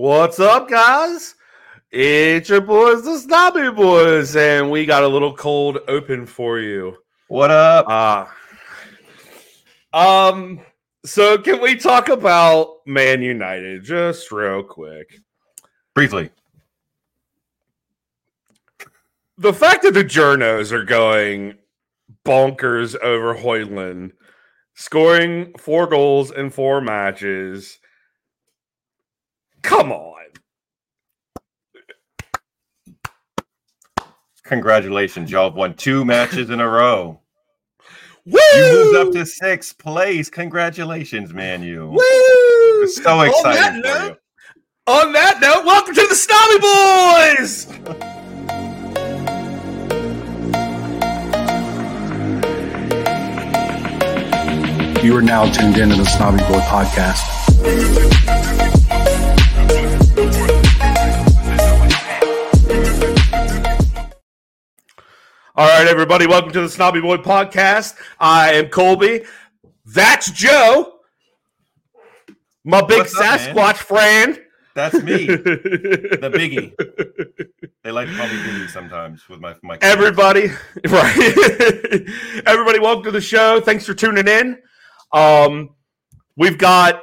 What's up, guys? It's your boys, the Snobby Boys, and we got a little cold open for you. What up? Uh um, so can we talk about Man United just real quick? Briefly. The fact that the journos are going bonkers over Hojlund, scoring four goals in four matches. Come on. Congratulations. Y'all have won two matches in a row. Woo! You moved up to sixth place. Congratulations, man. You. Woo! So On excited that for note- you. On that note, welcome to the Snobby Boys! You are now tuned into the Snobby Boy podcast. All right, everybody, welcome to the Snobby Boy podcast. I am Colby. That's Joe, my big What's up, man? Sasquatch friend. That's me. the biggie. They like to call me Biggie sometimes with my my. Everybody, right? Everybody, welcome to the show. Thanks for tuning in. Um, we've got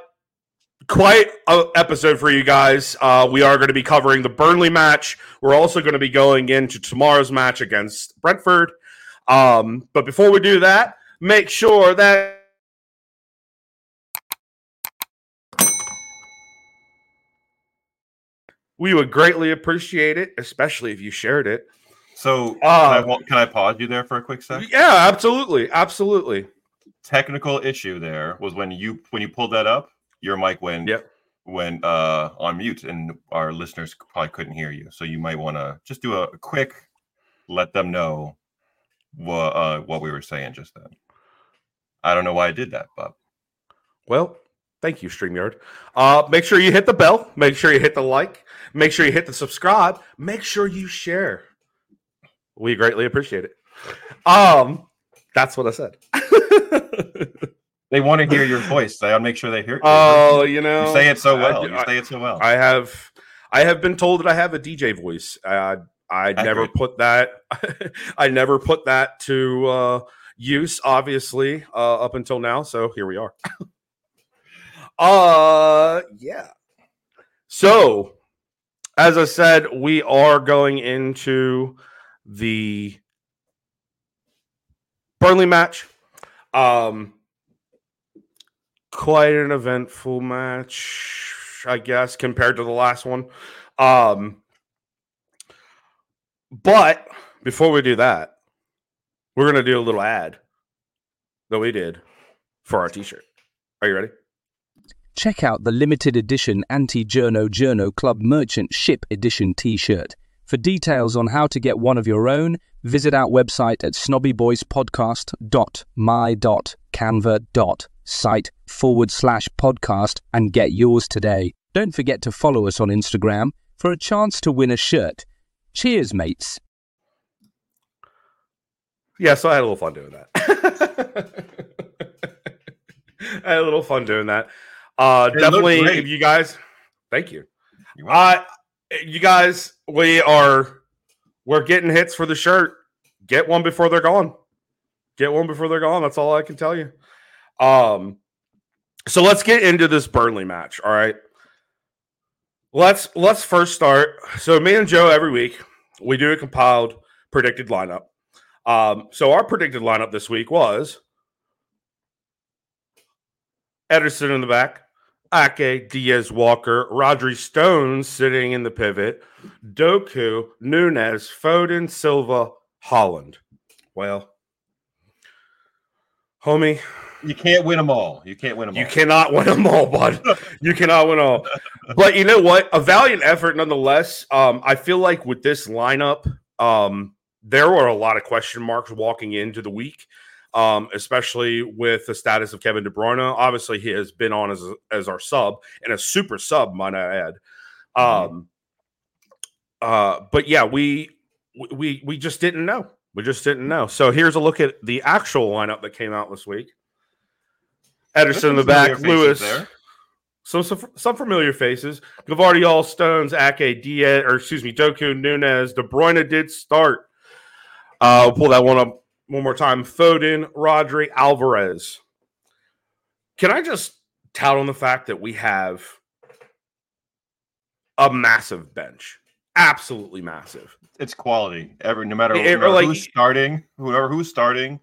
quite an episode for you guys. Uh, we are going to be covering the Burnley match. We're also going to be going into tomorrow's match against Brentford. Um, but before we do that, make sure that we would greatly appreciate it, especially if you shared it. So can, Uh, I, can I pause you there for a quick sec? Yeah, absolutely, absolutely. Technical issue there was when you when you pulled that up, your mic went Yep. went uh, on mute, and our listeners probably couldn't hear you. So you might want to just do a quick let them know what uh, what we were saying just then. I don't know why I did that, but Well, thank you, StreamYard. Uh, make sure you hit the bell. Make sure you hit the like. Make sure you hit the subscribe. Make sure you share. We greatly appreciate it. Um, that's what I said. they want to hear your voice. They want to make sure they hear. Oh, you know, you say it so well. do- you say it so well. I have, I have been told that I have a DJ voice. Uh, I never put that. I never put that to uh, use. Obviously, uh, up until now. So here we are. uh, yeah. So, as I said, we are going into the Burnley match. Um, quite an eventful match, I guess, compared to the last one. Um, but before we do that, we're gonna do a little ad that we did for our T-shirt. Are you ready? Check out the limited edition Anti Journo Journo Club Merchant Ship Edition t shirt. For details on how to get one of your own, visit our website at snobbyboyspodcast.my.canva.site forward slash podcast and get yours today. Don't forget to follow us on Instagram for a chance to win a shirt. Cheers, mates. Yeah, so I had a little fun doing that. I had a little fun doing that. Uh, It definitely, if you guys, thank you. You Uh, you guys, we are we're getting hits for the shirt. Get one before they're gone. Get one before they're gone. That's all I can tell you. Um, so let's get into this Burnley match. All right. Let's let's first start. So me and Joe every week we do a compiled predicted lineup. Um, so our predicted lineup this week was Ederson in the back, Ake, Dias, Walker, Rodri Stone sitting in the pivot, Doku, Nunes, Foden, Silva, Haaland. Well, homie, you can't win them all. You can't win them all. you all. cannot win them all, bud. you cannot win all. But you know what? A valiant effort nonetheless. Um, I feel like with this lineup, um, there were a lot of question marks walking into the week, um, especially with the status of Kevin De Bruyne. Obviously, he has been on as, as our sub and a super sub, might I add. Um, uh, but yeah, we we we just didn't know. We just didn't know. So here's a look at the actual lineup that came out this week. Ederson in the back, Lewis, there. some some, some familiar faces. Gvardiol, Stones, Ake, Dias, or excuse me, Doku, Nunes, De Bruyne did start. Uh, will pull that one up one more time. Foden, Rodri, Alvarez. Can I just tout on the fact that we have a massive bench? Absolutely massive. It's quality. Every no matter, It- no matter like- who's starting, whoever who's starting,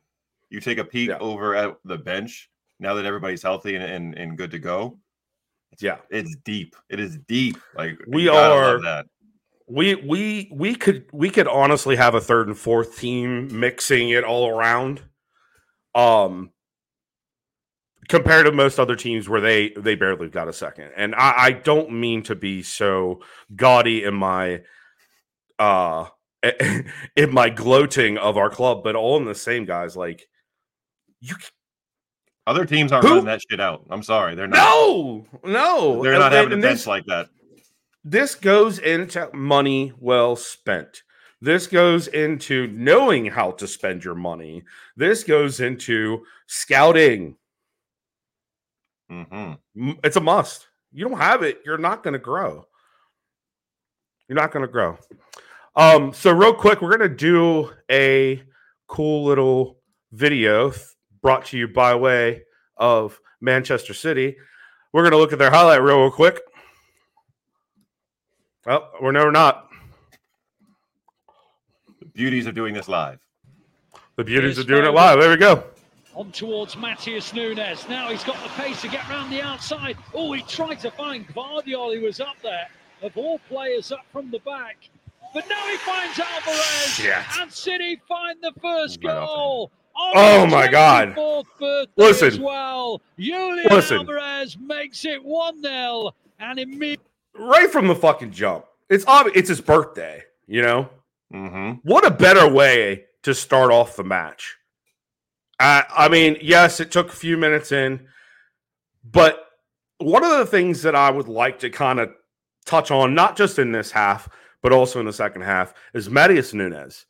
you take a peek Yeah. over at the bench now that everybody's healthy and, and, and good to go. Yeah. It's deep. It is deep. Like We you gotta love are- that. We we we could we could honestly have a third and fourth team mixing it all around. Um compared to most other teams where they they barely got a second. And I, I don't mean to be so gaudy in my uh in my gloating of our club, but all in the same guys. Like you Other teams aren't Who- running that shit out. I'm sorry, they're not. no, no, they're not And- having a bench this- like that. this goes into money well spent. This goes into knowing how to spend your money. This goes into scouting. hmm It's a must. You don't have it, you're not going to grow. You're not going to grow. Um, so real quick, we're going to do a cool little video brought to you by way of Manchester City. We're going to look at their highlight reel real quick. Well, we're never not. The beauties of doing this live. The beauties Here's of doing it live. There we go. On towards Matheus Nunes. Now he's got the pace to get round the outside. Oh, he tried to find Gvardiol, who was up there. Of all players up from the back. But now he finds Alvarez. Shit. And City find the first Right off goal. On Oh my God. Listen. Well. Julian Listen. Alvarez makes it 1 0. And immediately. Right from the fucking jump. It's obvious. It's his birthday. You know hmm what a better way to start off the match. Uh, I mean, yes, it took a few minutes in, but one of the things that I would like to kind of touch on, not just in this half, but also in the second half, is Matheus Nunes.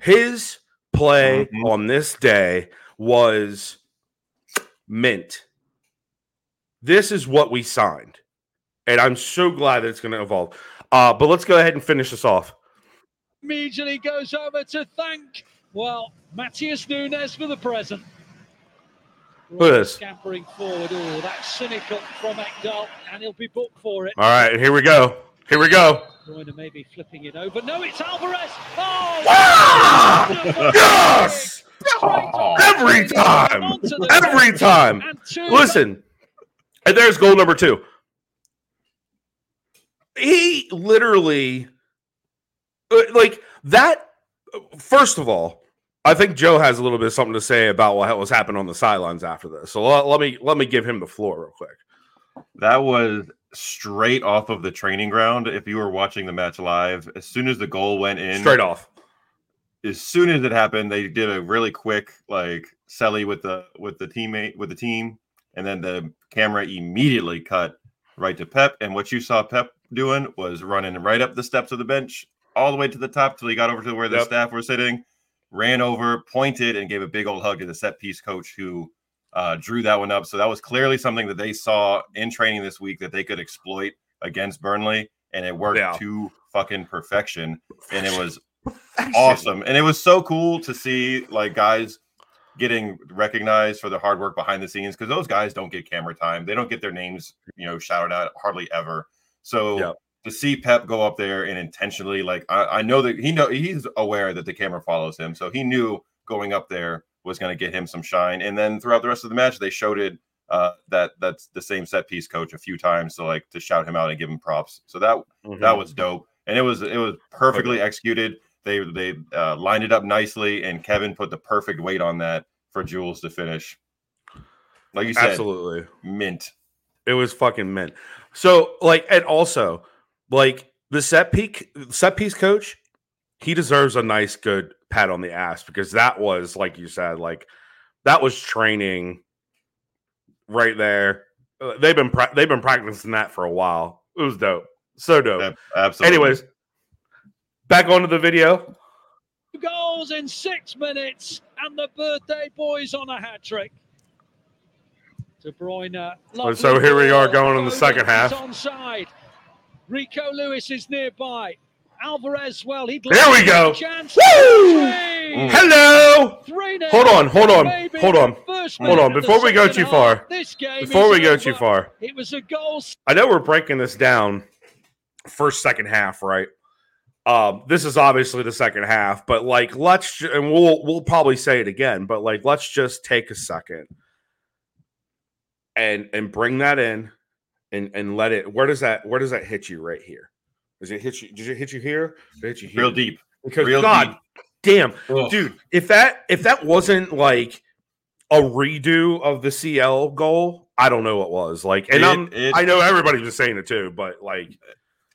His play Mhm. on this day was mint. This is what we signed. And I'm so glad that it's going to evolve. Uh, but let's go ahead and finish this off. immediately goes over to thank, well, Matheus Nunes for the present. Look at this. Scampering forward. Oh, that's cynical from Ekdal, and he'll be booked for it. All right, here we go. Here we go. Bruyne maybe flipping it over. No, it's Alvarez. Oh, Ah! Yes! kick. Straight Every time! Every time! Listen, and there's goal number two. He literally, uh, like that. First of all, I think Joe has a little bit of something to say about what was happening on the sidelines after this. So let, let me let me give him the floor real quick. That was straight off of the training ground. If you were watching the match live, as soon as the goal went in, Straight off. as soon as it happened, they did a really quick like selly with the with the teammate with the team, and then the camera immediately cut right to Pep. And what you saw Pep doing was running right up the steps of the bench, all the way to the top till he got over to where the Yep. staff were sitting, ran over, pointed, and gave a big old hug to the set piece coach who uh, drew that one up. So that was clearly something that they saw in training this week that they could exploit against Burnley, and it worked Yeah. to fucking perfection. And it was awesome. And it was so cool to see like guys getting recognized for the hard work behind the scenes because those guys don't get camera time. They don't get their names, you know, shouted out hardly ever. So Yep. to see Pep go up there and intentionally, like I, I know that he know he's aware that the camera follows him. So he knew going up there was going to get him some shine. And then throughout the rest of the match, they showed it uh that that's the same set piece coach a few times. to like to shout him out and give him props. So that Mhm. that was dope and it was it was perfectly executed they they uh, lined it up nicely and kevin put the perfect weight on that for jules to finish like you said absolutely. mint It was fucking mint. So like, and also like the set peak set piece coach, he deserves a nice good pat on the ass because that was like you said, like that was training right there. Uh, they've been pra- they've been practicing that for a while. It was dope, so dope. Absolutely Anyways, back onto the video. goals in six minutes, and the birthday boys on a hat trick. De Bruyne. So here we are going in the second half. is Onside. Rico Lewis is nearby. Alvarez, well, he'd There we go. a chance. Woo! Hello. Hold on, hold on, Maybe hold on, hold on. Before we go too far, half, this game Before we go over. too far, it was a goal. I know we're breaking this down first second half, right? Um, this is obviously the second half, but like let's ju- and we'll we'll probably say it again, but like let's just take a second and and bring that in and and let it where does that where does that hit you right here? Does it hit you? Did it hit you here? Did it hit you here? Real deep. Because real God deep. damn, Ugh. dude, if that if that wasn't like a redo of the CL goal, I don't know what was. Like, and It- I'm it- I know everybody was saying it too, but like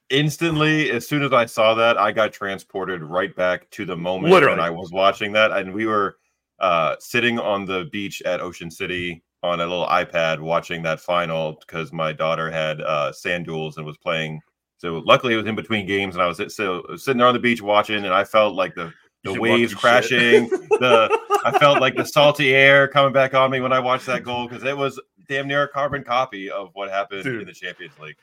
instantly as soon as i saw that i got transported right back to the moment Literally. when i was watching that and we were uh sitting on the beach at ocean city on a little ipad watching that final because my daughter had uh sand duels and was playing so luckily it was in between games and i was so sitting there on the beach watching and i felt like the the waves crashing the i felt like the salty air coming back on me when i watched that goal because it was damn near a carbon copy of what happened Dude. in the champions league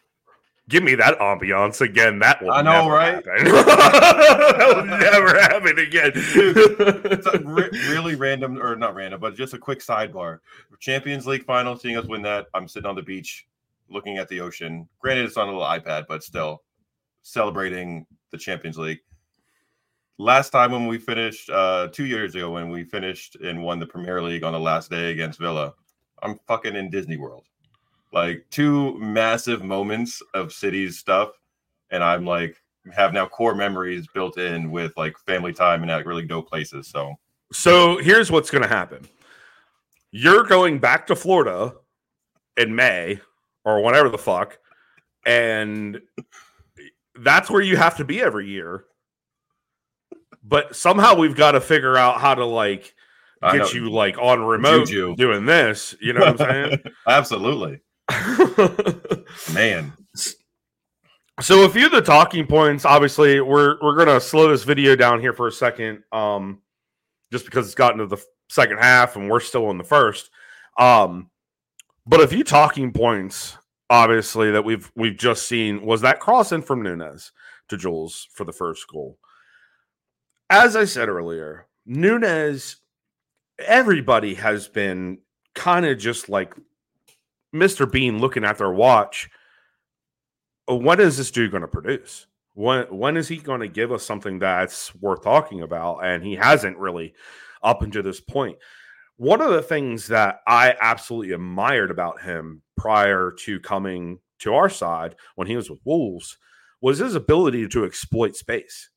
give me that ambiance again. That will I know, right? that will never happen again. it's a re- really random or not random, but just a quick sidebar. Champions League final, seeing us win that. I'm sitting on the beach looking at the ocean. Granted, it's on a little iPad, but still celebrating the Champions League. Last time when we finished, uh, two years ago, when we finished and won the Premier League on the last day against Villa, I'm fucking in Disney World. Like two massive moments of cities stuff. And I'm like, have now core memories built in with like family time and at really dope places. So so here's what's going to happen. You're going back to Florida in May or whatever the fuck, and that's where you have to be every year. But somehow we've got to figure out how to like get you like on remote Juju. doing this. You know what I'm saying? Absolutely, man. So a few of the talking points, obviously, we're we're gonna slow this video down here for a second, um, just because it's gotten to the second half and we're still in the first. Um, but a few talking points, obviously, that we've we've just seen was that crossing from Nunes to Jules for the first goal. As I said earlier, Nunes, everybody has been kind of just like Mr. Bean looking at their watch uh, when is this dude going to produce? When when is he going to give us something that's worth talking about? And he hasn't really up until this point. One of the things that I absolutely admired about him prior to coming to our side when he was with Wolves was his ability to exploit space.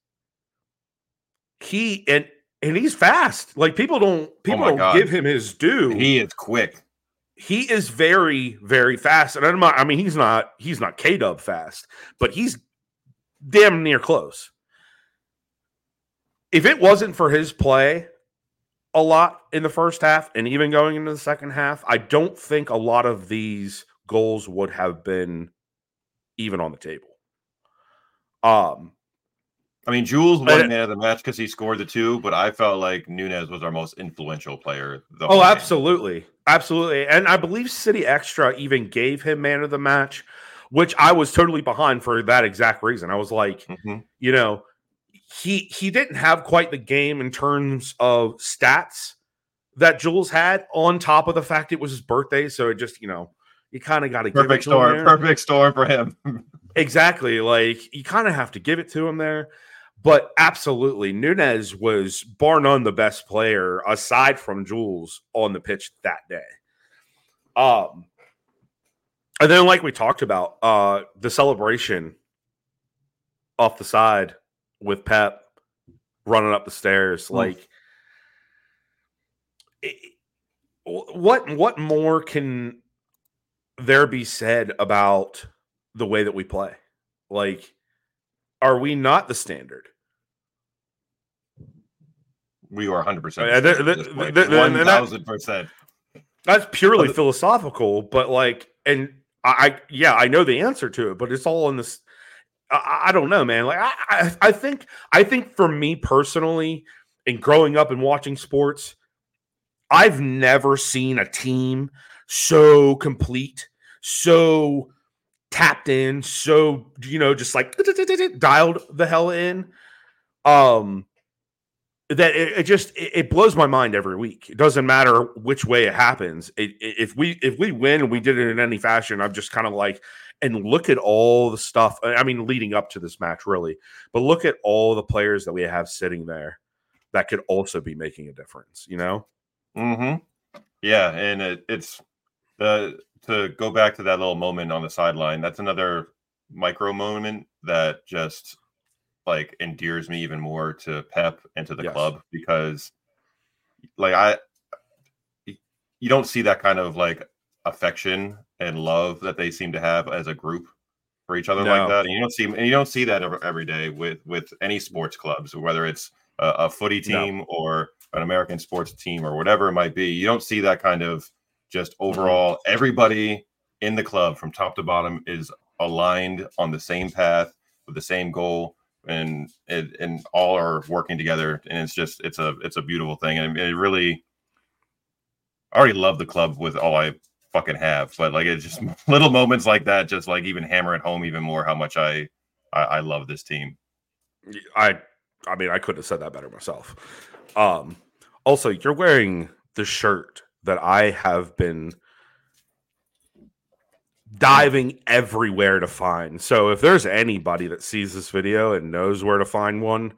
He and and he's fast. Like people don't oh people my don't God. give him his due He is quick. he is very very fast and I'm not, i mean he's not he's not k-dub fast but he's damn near close if it wasn't for his play a lot in the first half and even going into the second half i don't think a lot of these goals would have been even on the table um I mean, Jules won man of the match because he scored the two, but I felt like Nunes was our most influential player. Oh, game. absolutely. Absolutely. And I believe City Extra even gave him man of the match, which I was totally behind for that exact reason. I was like, Mhm. you know, he he didn't have quite the game in terms of stats that Jules had on top of the fact it was his birthday, so it just, you know, you kind of got to Perfect to storm. Perfect storm for him. Exactly. Like you kind of have to give it to him there. But absolutely, Nunes was bar none the best player aside from Jules on the pitch that day. Um, and then, like we talked about, uh, the celebration off the side with Pep running up the stairs, like it- what what more can there be said about the way that we play? Like, are we not the standard? we are 100. percent Uh, th- that-. That's purely philosophical, but like, and I, I, yeah, I know the answer to it, but it's all in this. I, I don't know, man. Like, I, I, I think, I think for me personally, in growing up and watching sports, I've never seen a team so complete, so tapped in, so you know, just like dialed the hell in. Um, that it, it just it, blows my mind every week. It doesn't matter which way it happens. It- if we if we win and we did it in any fashion, I'm just kind of like, and look at all the stuff. I mean, leading up to this match, really, but look at all the players that we have sitting there that could also be making a difference. You know? Mm-hmm. Yeah, and it, it's the to go back to that little moment on the sideline. That's another micro moment that just like endears me even more to Pep and to the Yes. club because, like I, you don't see that kind of like affection and love that they seem to have as a group for each other like that. And you don't see and you don't see that every, every day with with any sports clubs, whether it's a, a footy No. team or an American sports team or whatever it might be. You don't see that kind of just Mm-hmm. overall everybody in the club from top to bottom is aligned on the same path with the same goal and it, and all are working together and it's just it's a it's a beautiful thing and it really I already love the club with all I fucking have but like it's just little moments like that just like even hammer it home even more how much I I, I love this team I I mean, I couldn't have said that better myself. Um, also, you're wearing the shirt that I have been diving everywhere to find. So if there's anybody that sees this video and knows where to find one,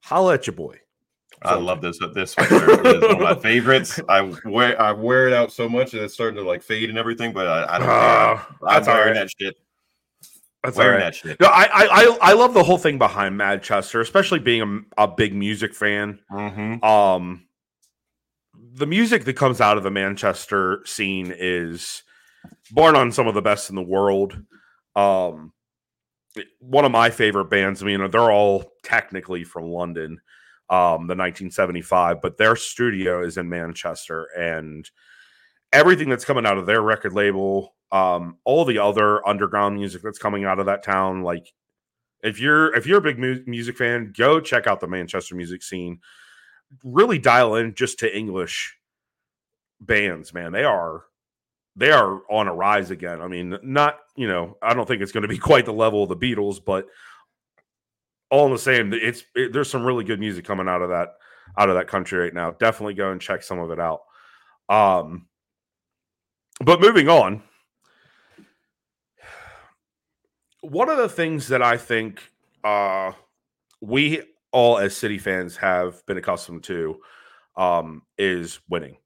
holla at your boy. I love this this sweatshirt It is one of my favorites I wear I wear it out so much that it's starting to like fade and everything but I, I don't Ah, I'm that's wearing right. that shit That's wearing right. that shit No, I, I I love the whole thing behind Manchester, especially being a, a big music fan. mm-hmm. um the music that comes out of the manchester scene is born on some of the best in the world um one of my favorite bands i mean they're all technically from london um the 1975 but their studio is in manchester and everything that's coming out of their record label um all the other underground music that's coming out of that town like if you're if you're a big mu- music fan go check out the manchester music scene really dial in just to English bands, man. They are they are on a rise again. I mean, not, you know, I don't think it's going to be quite the level of the Beatles, but all in the same, it's it, there's some really good music coming out of that out of that country right now. Definitely go and check some of it out. Um but moving on, one of the things that I think uh we all as city fans have been accustomed to um, is winning.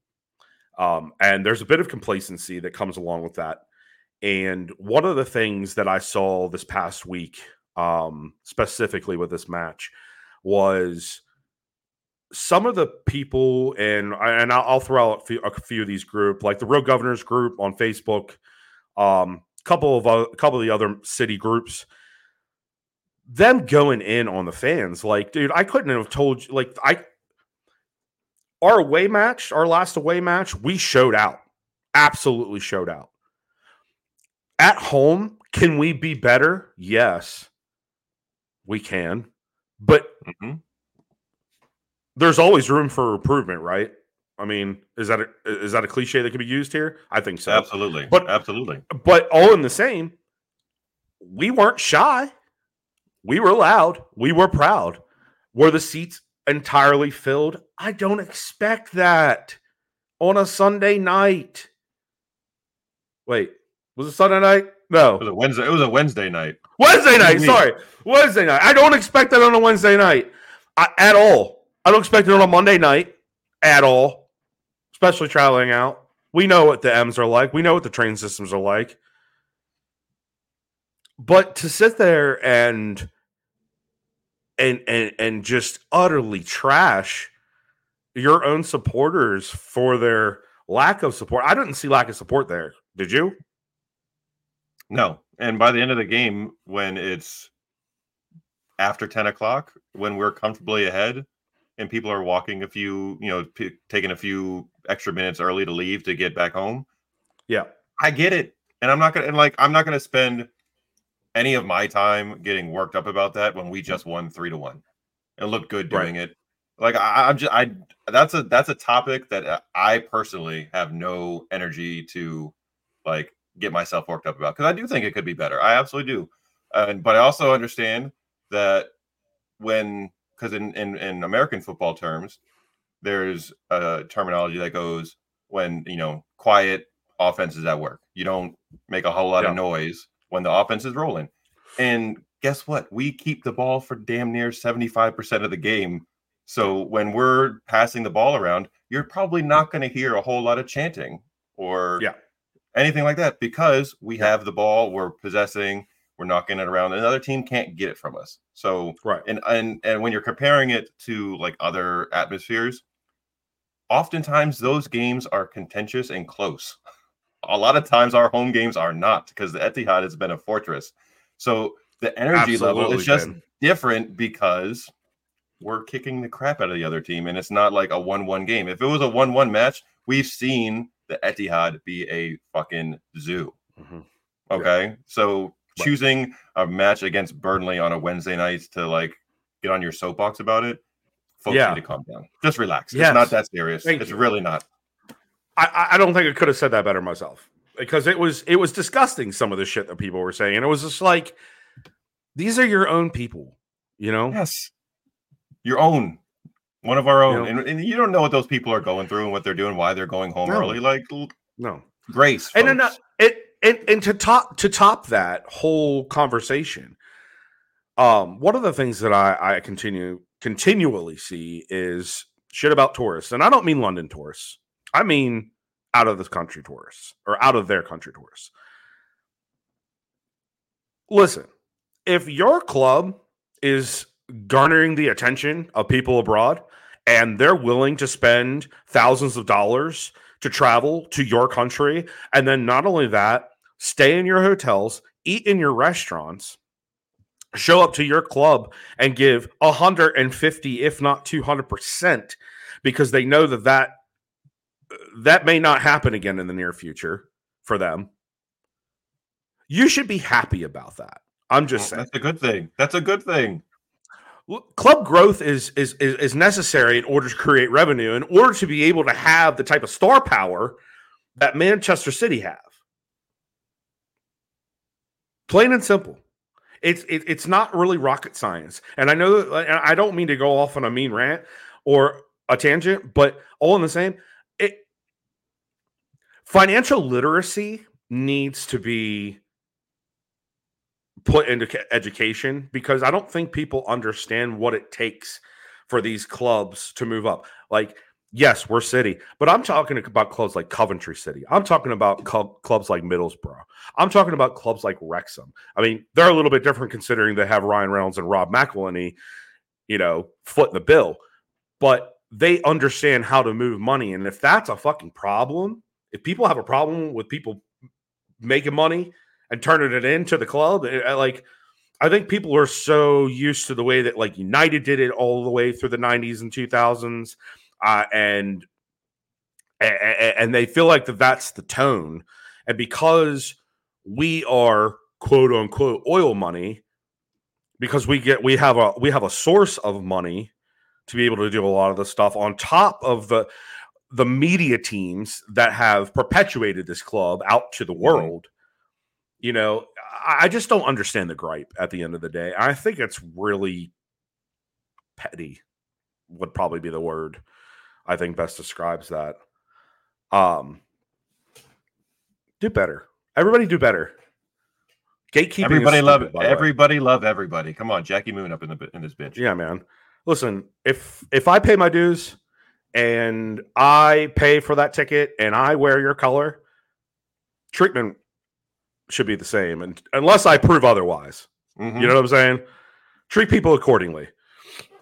Um, and there's a bit of complacency that comes along with that. And one of the things that I saw this past week, um, specifically with this match, was some of the people, and and I'll, throw out a few, a few of these group, like the Real Governors group on Facebook, um, couple of a couple of the other city groups. Them going in on the fans like dude i couldn't have told you like i our away match our last away match we showed out absolutely showed out. At home can we be better? Yes we can but Mhm. there's always room for improvement right i mean is that a, is that a cliche that can be used here i think so absolutely But- absolutely but all in the same, we weren't shy. We were loud. We were proud. Were the seats entirely filled? I don't expect that on a Sunday night. Wait, was it Sunday night? It was No, a Wednesday it was a Wednesday night Wednesday night. Sorry, Wednesday night. I don't expect that on a Wednesday night I, at all. I don't expect it on a Monday night at all, especially traveling out. We know what the M's are like. We know what the train systems are like. But to sit there and and and and just utterly trash your own supporters for their lack of support. I didn't see lack of support there. Did you? No. And by the end of the game, when it's after 10 o'clock, when we're comfortably ahead and people are walking a few, you know, p- taking a few extra minutes early to leave to get back home, Yeah. I get it. And I'm not going to, and like, I'm not going to spend any of my time getting worked up about that when we just won three to one. It looked good Right. doing it. Like I, I'm just I that's a that's a topic that uh, I personally have no energy to like get myself worked up about because I do think it could be better. I absolutely do, and but I also understand that when because in, in in American football terms, there's a terminology that goes when you know quiet offense is at work. You don't make a whole lot Yeah. of noise when the offense is rolling. And guess what? We keep the ball for damn near 75% of the game. So when we're passing the ball around, you're probably not mm. going to hear a whole lot of chanting or Yeah. Anything like that because we have the ball, we're possessing, we're knocking it around. Another team can't get it from us. So Right. and and and when you're comparing it to like other atmospheres, oftentimes those games are contentious and close. A lot of times our home games are not because the Etihad has been a fortress. So the energy level Absolutely is just been. different because we're kicking the crap out of the other team and it's not like a 1-1 game. If it was a 1-1 match, we've seen the Etihad be a fucking zoo. Mhm. Okay? So choosing a match against Burnley on a Wednesday night to like get on your soapbox about it, folks Yeah. need to calm down. Just relax. Yes. It's not that serious. Thank it's you. really not. I, I- I don't think I could have said that better myself because it was it was disgusting some of the shit that people were saying, and it was just like these are your own people, you know. Yes. Your own. One of our own. You know- and, and you don't know what those people are going through and what they're doing, why they're going home No. early. Like No, grace. and then uh, it and, and to top to top that whole conversation, um, one of the things that I I continue continually see is shit about tourists, and I don't mean London tourists. I mean out of this country tourists or out of their country tourists. Listen, if your club is garnering the attention of people abroad and they're willing to spend thousands of dollars to travel to your country and then not only that stay in your hotels eat in your restaurants show up to your club and give 150 if not 200% because they know that that that may not happen again in the near future for them you should be happy about that i'm just saying that's a good thing. That's a good thing. Club growth is, is is is necessary in order to create revenue in order to be able to have the type of star power that manchester city have. Plain and simple. It's it, it's not really rocket science. And i know i don't mean to go off on a mean rant or a tangent but all in the same it financial literacy needs to be put into education because I don't think people understand what it takes for these clubs to move up. Like, yes, we're city, but I'm talking about clubs like Coventry City. I'm talking about club, clubs like Middlesbrough. I'm talking about clubs like Wrexham. I mean, they're a little bit different considering they have Ryan Reynolds and Rob McElhenney, you know, foot in the bill, but they understand how to move money. And if that's a fucking problem, if people have a problem with people making money and turning it into the club. Like, I think people are so used to the way that like United did it all the way through the '90s and 2000s, uh, and and they feel like that that's the tone. And because we are quote unquote oil money, because we get we have a we have a source of money to be able to do a lot of the stuff on top of the the media teams that have perpetuated this club out to the world you know I, I just don't understand the gripe at the end of the day i think it's really petty would probably be the word i think best describes that um do better everybody do better gatekeeping everybody love stupid, by the way. everybody love everybody. Come on, Jackie Moon up in the in this bitch. Yeah, man. Listen, if if I pay my dues and I pay for that ticket and I wear your color, treatment should be the same, and unless I prove otherwise. Mhm. You know what I'm saying? Treat people accordingly.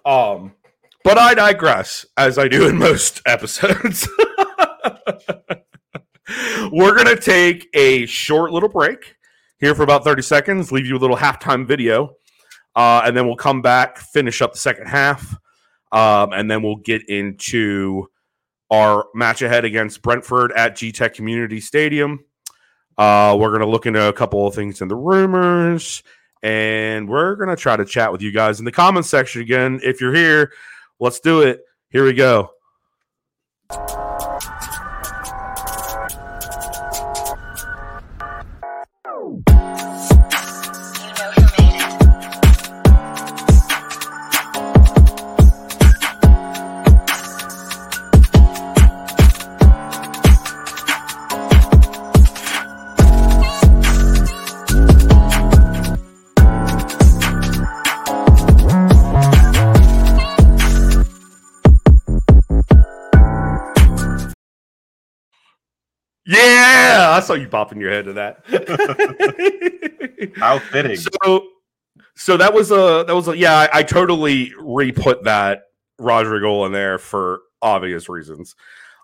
Um, but I digress, as I do in most episodes. We're gonna take a short little break here for about 30 seconds, leave you a little halftime video, uh, and then we'll come back, finish up the second half, um, and then we'll get into our match ahead against Brentford at Gtech Community Stadium. Uh, we're gonna look into a couple of things in the rumors, and we're gonna try to chat with you guys in the comments section again. If you're here, Let's do it. Here we go. Saw you popping your head to that. How fitting. So, so that was a that was a yeah. I, I totally re-put that Rodrigo in there for obvious reasons.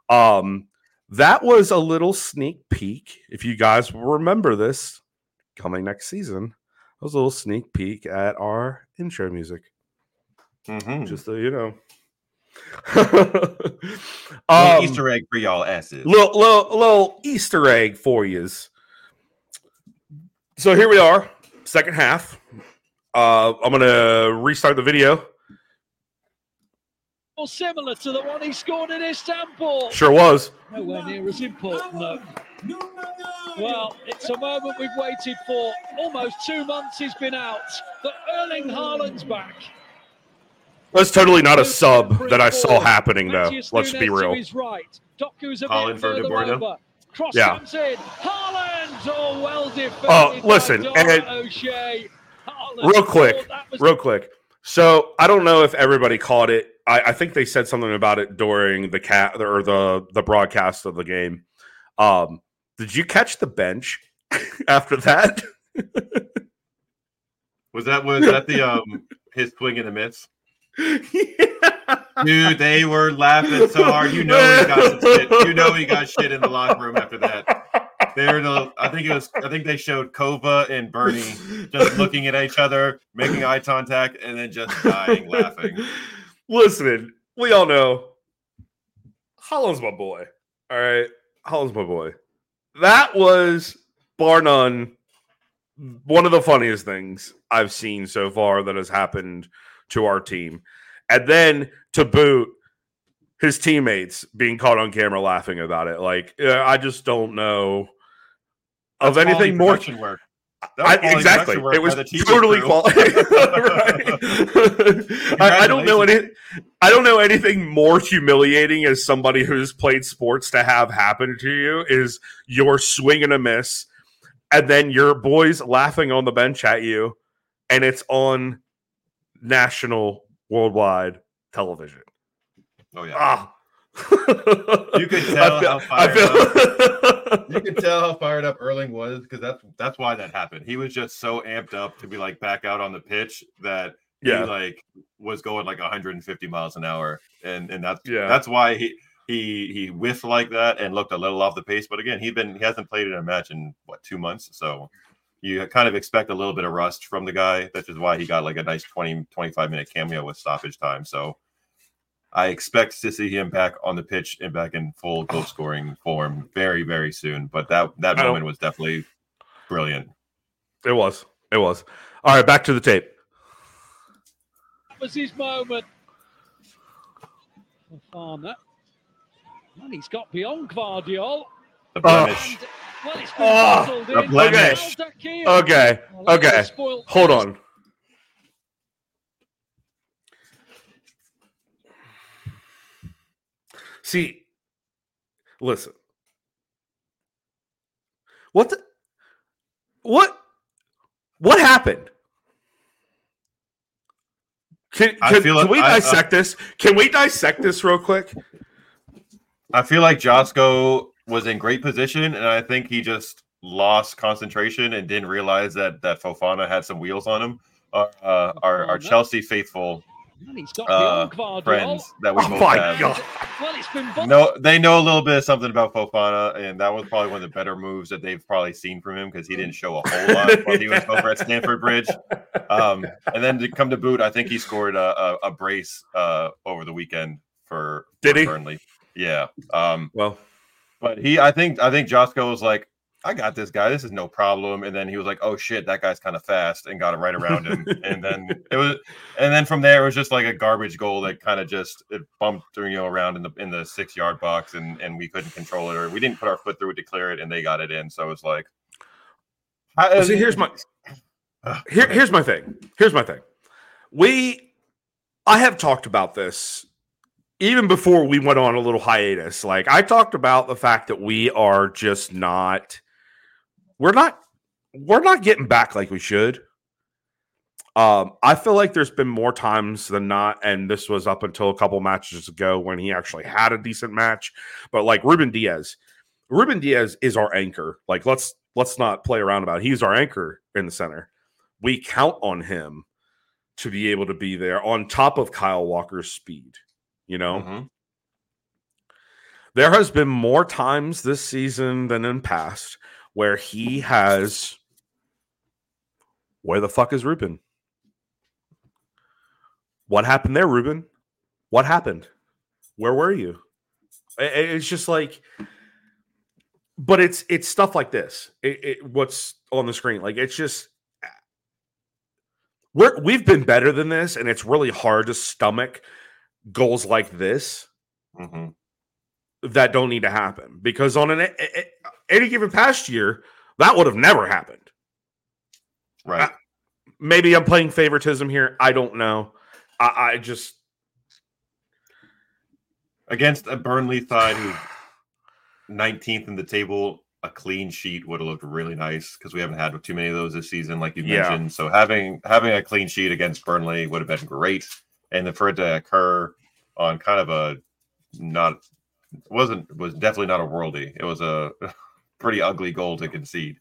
Um, that was a little sneak peek. If you guys remember this coming next season, that was a little sneak peek at our intro music. Mhm. Just so you know. Little um, Easter egg for y'all asses. little, little, little Easter egg for yous. So here we are, second half. Uh, I'm gonna restart the video. Or similar to the one he scored in Istanbul. Sure was. Nowhere near as important, though. Well, it's a moment we've waited for. Almost two months he's been out. But Erling Haaland's back. That's totally not a sub that I saw happening, though. Let's be real. his right. Doku's a Haaland bit for De further Bruyne? over. Cross Yeah. comes in. Haaland! Oh, well defended. Oh, listen, Dara and- O'Shea. Real quick, thought that was real quick. So I don't know if everybody caught it. I, I think they said something about it during the cat or the the broadcast of the game. Um, did you catch the bench after that? Was that was that the um his swing in the midst? Dude, they were laughing so hard. You know he got some shit. You know he got shit in the locker room after that. They're the I think it was I think they showed Kova and Bernie just looking at each other, making eye contact, and then just dying laughing. Listen, we all know Haaland's my boy. All right. Haaland's my boy. That was bar none one of the funniest things I've seen so far that has happened to our team. And then to boot, his teammates being caught on camera laughing about it. Like, I just don't know of anything more. work. I, exactly. It was totally quality. right. I, I don't know any. I don't know anything more humiliating as somebody who's played sports to have happen to you is your swing and a miss, and then your boys laughing on the bench at you, and it's on national worldwide television. Oh yeah. Ah. You could tell I feel, how fired feel You could tell how fired up Erling was because that's that's why that happened. He was just so amped up to be like back out on the pitch that yeah. he like was going like 150 miles an hour, and and that's Yeah. that's why he he he whiffed like that and looked a little off the pace. But again, he's been he hasn't played in a match in what two months, so you kind of expect a little bit of rust from the guy. That's just why he got like a nice 20 25 minute cameo with stoppage time. So. I expect to see him back on the pitch and back in full goal oh. scoring form very, very soon. But that that I don't- moment was definitely brilliant. It was. It was. All right, back to the tape. That was his moment. Fofana. And he's got beyond Gvardiol. The Oh. blemish. And, well, it's been Oh, bottled the in. blemish. Okay. Okay. Hold on. See, listen. What the what what happened? Can, I can, feel can like we I- uh, dissect this? Can we dissect this real quick? I feel like Joško was in great position, and I think he just lost concentration and didn't realize that that Fofana had some wheels on him. Our uh, our, our Chelsea faithful And he's got uh, friends that we Oh both my have. god. Well, it's been. No, they know a little bit of something about Fofana, and that was probably one of the better moves that they've probably seen from him because he didn't show a whole lot while he was over at Stamford Bridge. Um, and then to come to boot, I think he scored a, a, a brace uh, over the weekend for, Did for he? Burnley. Yeah. Um, Well, but he, I think, I think Joško was like, I got this guy. This is no problem. And then he was like, oh shit, that guy's kind of fast and got it right around him. and then it was, and then from there it was just like a garbage goal that kind of just it bumped you know around in the in the six yard box and and we couldn't control it or we didn't put our foot through it to clear it and they got it in. So it was like, Well, see, here's my uh, here, here's my thing. Here's my thing. We, I have talked about this even before we went on a little hiatus. Like I talked about the fact that we are just not, we're not, we're not getting back like we should. Um, I feel like there's been more times than not, and this was up until a couple matches ago when he actually had a decent match. But like Ruben Dias, Ruben Dias is our anchor. Like let's let's not play around about. It. He's our anchor in the center. We count on him to be able to be there on top of Kyle Walker's speed. You know, Mhm. there has been more times this season than in past where he has. Where the fuck is Ruben? What happened there, Ruben? What happened? Where were you? It's just like, but it's it's stuff like this. It, it, what's on the screen? Like it's just we're we've been better than this, and it's really hard to stomach goals like this Mhm. that don't need to happen because on an any given past year that would have never happened. right. Maybe I'm playing favoritism here. I don't know. I, I just Against a Burnley side who's 19th in the table, a clean sheet would have looked really nice because we haven't had too many of those this season, like you Yeah. mentioned. So having having a clean sheet against Burnley would have been great, and then for it to occur on kind of a not wasn't was definitely not a worldy. It was a pretty ugly goal to concede.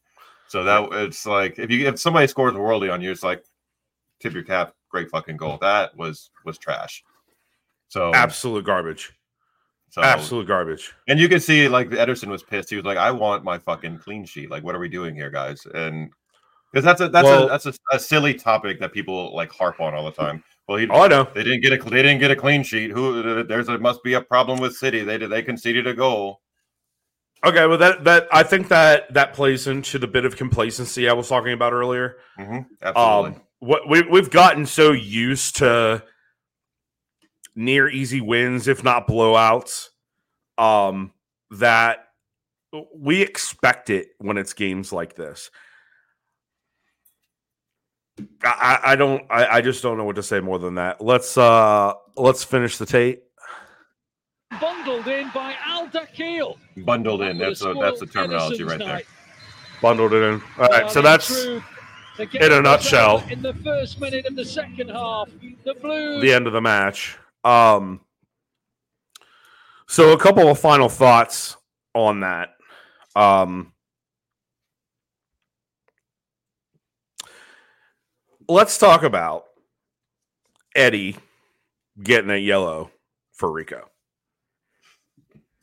So that it's like if you if somebody scores a worldy on you, it's like tip your cap, great fucking goal. That was was trash. So absolute garbage. so Absolute garbage. and you can see like Ederson was pissed. He was like, "I want my fucking clean sheet. Like, what are we doing here, guys?" And because that's a that's Well- a that's a, a silly topic that people like harp on all the time. Well, he, Oh, I know. they didn't get a they didn't get a clean sheet. Who there's a must be a problem with City. They they conceded a goal. Okay, well that that I think that that plays into the bit of complacency I was talking about earlier. hmm Absolutely. Um, what we we've gotten so used to near easy wins, if not blowouts, um, that we expect it when it's games like this. I, I I don't I, I just don't know what to say more than that. Let's uh let's finish the tape. Bundled in by Al Dakhil. Bundled in. That's a, that's the terminology right there. Bundled it in. All right, so that's in a nutshell. In the first minute of the second half, the Blues the end of the match. Um, so a couple of final thoughts on that. Um, let's talk about Eddie getting a yellow for Rico.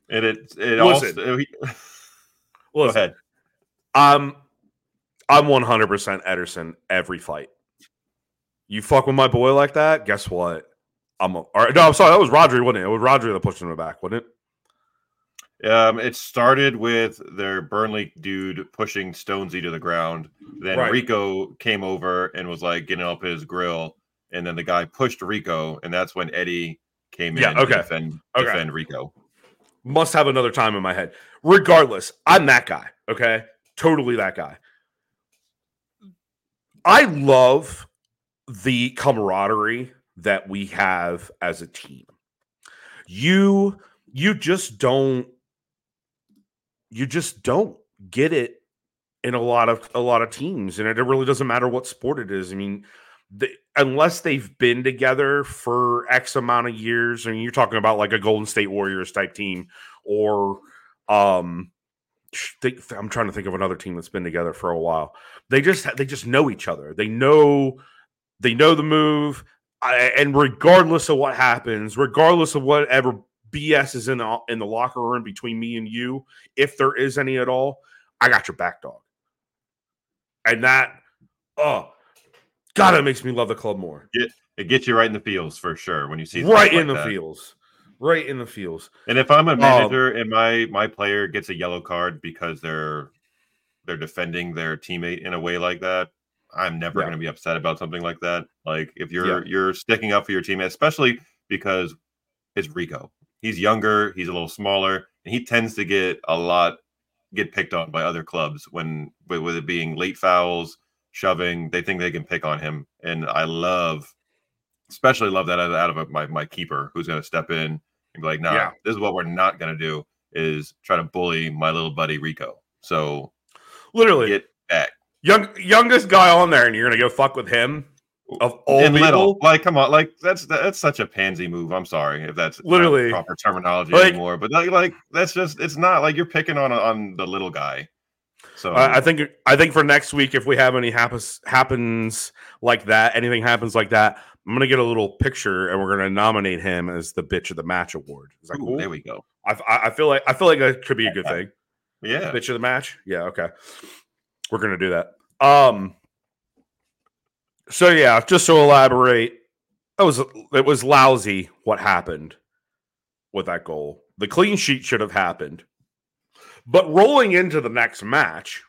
And it it Listen. also he- Listen, ahead. I'm I'm 100% Ederson every fight. You fuck with my boy like that, guess what? I'm a, or, no, I'm sorry, that was Rodri, wasn't it? It was Rodri that pushed him back, wasn't it? Um, it started with their Burnley dude pushing Stonesy to the ground. Then Right. Rico came over and was like getting up his grill, and then the guy pushed Rico, and that's when Eddie came in Yeah, to okay. defend Okay. defend Rico. Must have another time in my head. Regardless, I'm that guy. Okay. Totally that guy. I love the camaraderie that we have as a team. You you just don't you just don't get it in a lot of a lot of teams and it really doesn't matter what sport it is. I mean, the, unless they've been together for X amount of years, mean, you're talking about like a Golden State Warriors type team, or um, I'm trying to think of another team that's been together for a while. They just they just know each other. They know they know the move, and regardless of what happens, regardless of whatever BS is in the in the locker room between me and you, if there is any at all, I got your back, dog. And that, oh, God, it makes me love the club more. It gets you right in the feels for sure when you see Right like in the that. feels. Right in the feels. And if I'm a Um, manager and my my player gets a yellow card because they're they're defending their teammate in a way like that, I'm never Yeah. going to be upset about something like that. Like if you're Yeah. you're sticking up for your teammate, especially because it's Rico. He's younger, he's a little smaller, and he tends to get a lot get picked on by other clubs when with, with it being late fouls, shoving. They think they can pick on him, and I love, especially love that out of, my my keeper who's going to step in and be like, "Nah, Yeah. this is what we're not going to do is try to bully my little buddy Rico." So Literally, get back. young youngest guy on there, and you're gonna go fuck with him of all and people. little, like, come on, like that's that's such a pansy move. I'm sorry if that's Literally. proper terminology Like- anymore, but like, like that's just it's not like you're picking on on the little guy. So I I think I think for next week, if we have any happens happens like that, anything happens like that, I'm gonna get a little picture and we're gonna nominate him as the bitch of the match award. Is that ooh, cool? there we go. I I feel like I feel like that could be a good thing. Yeah, Bitch of the match. Yeah. Okay. We're gonna do that. Um. So yeah, just to elaborate, it was it was lousy what happened with that goal. The clean sheet should have happened, but rolling into the next match,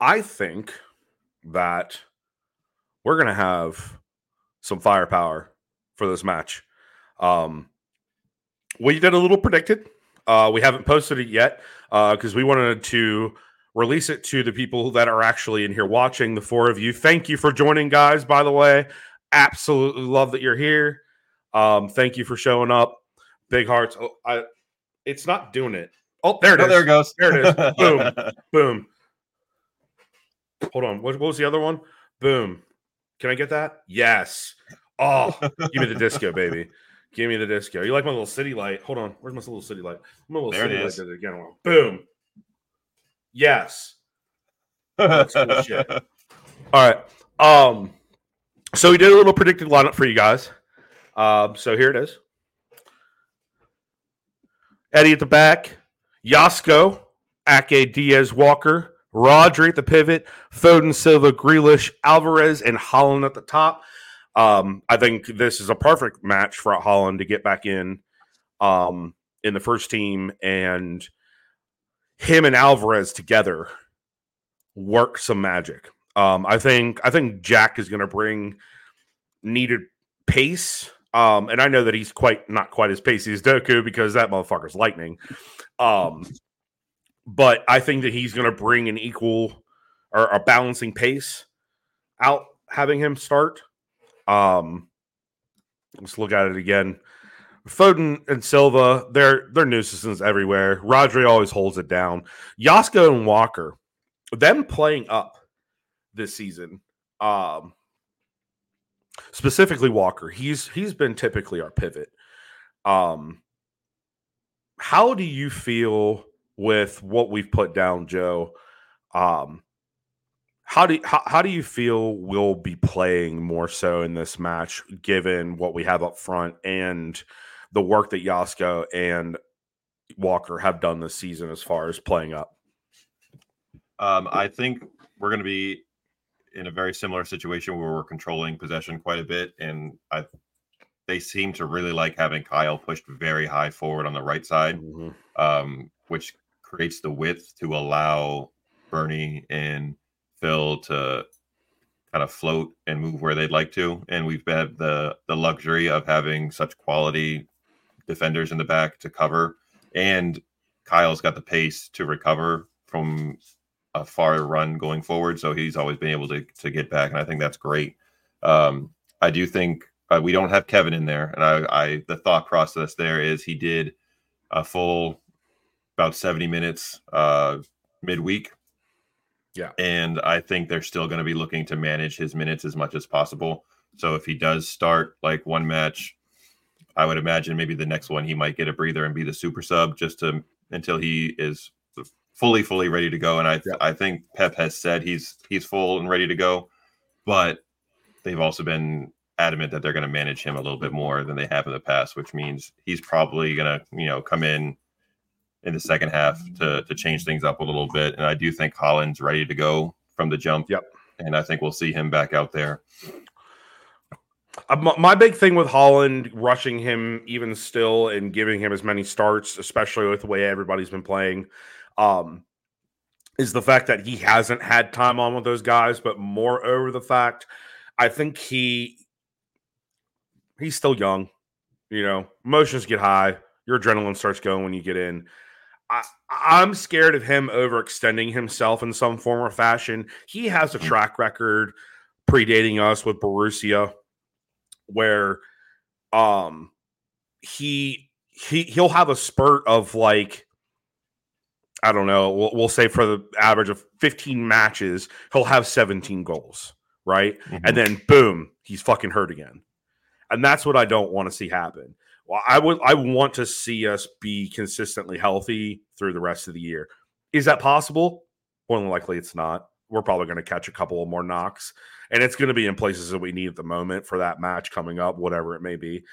I think that we're gonna have some firepower for this match. Um, we did a little predicted. Uh, we haven't posted it yet because we wanted to release it to the people that are actually in here watching. The four of you, thank you for joining, guys. By the way, absolutely love that you're here. Um, thank you for showing up. Big hearts. Oh, I, it's not doing it. Oh, there it Oh, is. there it goes. There it is. Boom. Boom. Hold on. What, what was the other one? Boom. Can I get that? Yes. Oh, give me the disco, baby. Give me the disco. You like my little city light? Hold on. Where's my little city light? My little There it city light is. did it again. Boom. Yes. That's cool shit. All right. Um, so we did a little predicted lineup for you guys. Um, so here it is. Eddie at the back, Joško, Ake, Dias, Walker, Rodri at the pivot, Foden, Silva, Grealish, Alvarez, and Haaland at the top. Um, I think this is a perfect match for Haaland to get back in um, in the first team, and him and Alvarez together work some magic. Um, I think I think Jack is going to bring needed pace. Um, and I know that he's quite not quite as pacey as Doku because that motherfucker's lightning. Um, but I think that he's going to bring an equal or a balancing pace out having him start. Um, let's look at it again. Foden and Silva, they're they're nuisances everywhere. Rodri always holds it down. Joško and Walker, them playing up this season. Um, specifically Walker. He's he's been typically our pivot. Um, how do you feel with what we've put down, Joe? Um, how do how, how do you feel we'll be playing more so in this match, given what we have up front and the work that Joško and Walker have done this season as far as playing up? Um, I think we're going to be in a very similar situation where we're controlling possession quite a bit, and I they seem to really like having Kyle pushed very high forward on the right side, um, which creates the width to allow Bernie and Phil to kind of float and move where they'd like to. And we've had the the luxury of having such quality defenders in the back to cover, and Kyle's got the pace to recover from a far run going forward. So he's always been able to to get back, and I think that's great. Um, I do think uh, we don't have Kevin in there, and I, I the thought process there is he did a full about seventy minutes uh, midweek. Yeah. and I think they're still going to be looking to manage his minutes as much as possible. So if he does start like one match, I would imagine maybe the next one he might get a breather and be the super sub just to until he is fully fully ready to go and i Yeah. i think pep has said he's he's full and ready to go but they've also been adamant that they're going to manage him a little bit more than they have in the past which means he's probably going to you know come in in the second half to to change things up a little bit and i do think Haaland's ready to go from the jump Yep. and i think we'll see him back out there my, my big thing with Haaland rushing him even still and giving him as many starts, especially with the way everybody's been playing, um, is the fact that he hasn't had time on with those guys, but more over the fact I think he he's still young. You know, emotions get high, your adrenaline starts going when you get in. I, I'm scared of him overextending himself in some form or fashion. He has a track record predating us with Borussia, where um he he he'll have a spurt of like I don't know, we'll, we'll say for the average of 15 matches, he'll have 17 goals, right? Mhm. And then boom, he's fucking hurt again. And that's what I don't want to see happen. Well, I would I want to see us be consistently healthy through the rest of the year. Is that possible? More than likely it's not. We're probably going to catch a couple more knocks. And it's going to be in places that we need at the moment for that match coming up, whatever it may be.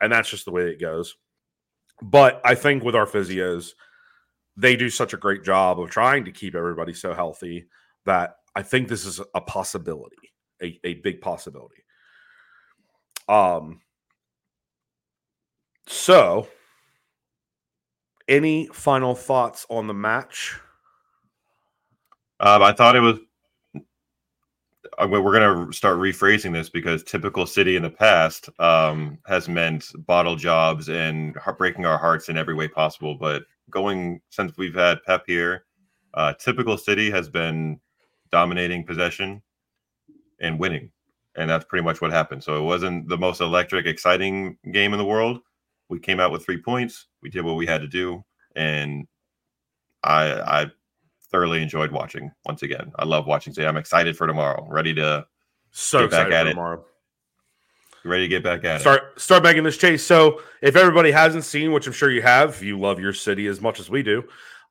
And that's just the way it goes. But I think with our physios, they do such a great job of trying to keep everybody so healthy that I think this is a possibility, a, a big possibility. Um, so, any final thoughts on the match? Um, I thought it was. Uh, we- We're going to start rephrasing this because typical city in the past um, has meant bottle jobs and breaking our hearts in every way possible. But going since we've had Pep here, uh, typical city has been dominating possession and winning, and that's pretty much what happened. So it wasn't the most electric, exciting game in the world. We came out with three points. We did what we had to do, and I, I thoroughly enjoyed watching once again. I love watching today. I'm excited for tomorrow. Ready to So Get back at it. tomorrow. ready to get back at it. Start start making this chase. So, if everybody hasn't seen, which I'm sure you have, you love your city as much as we do.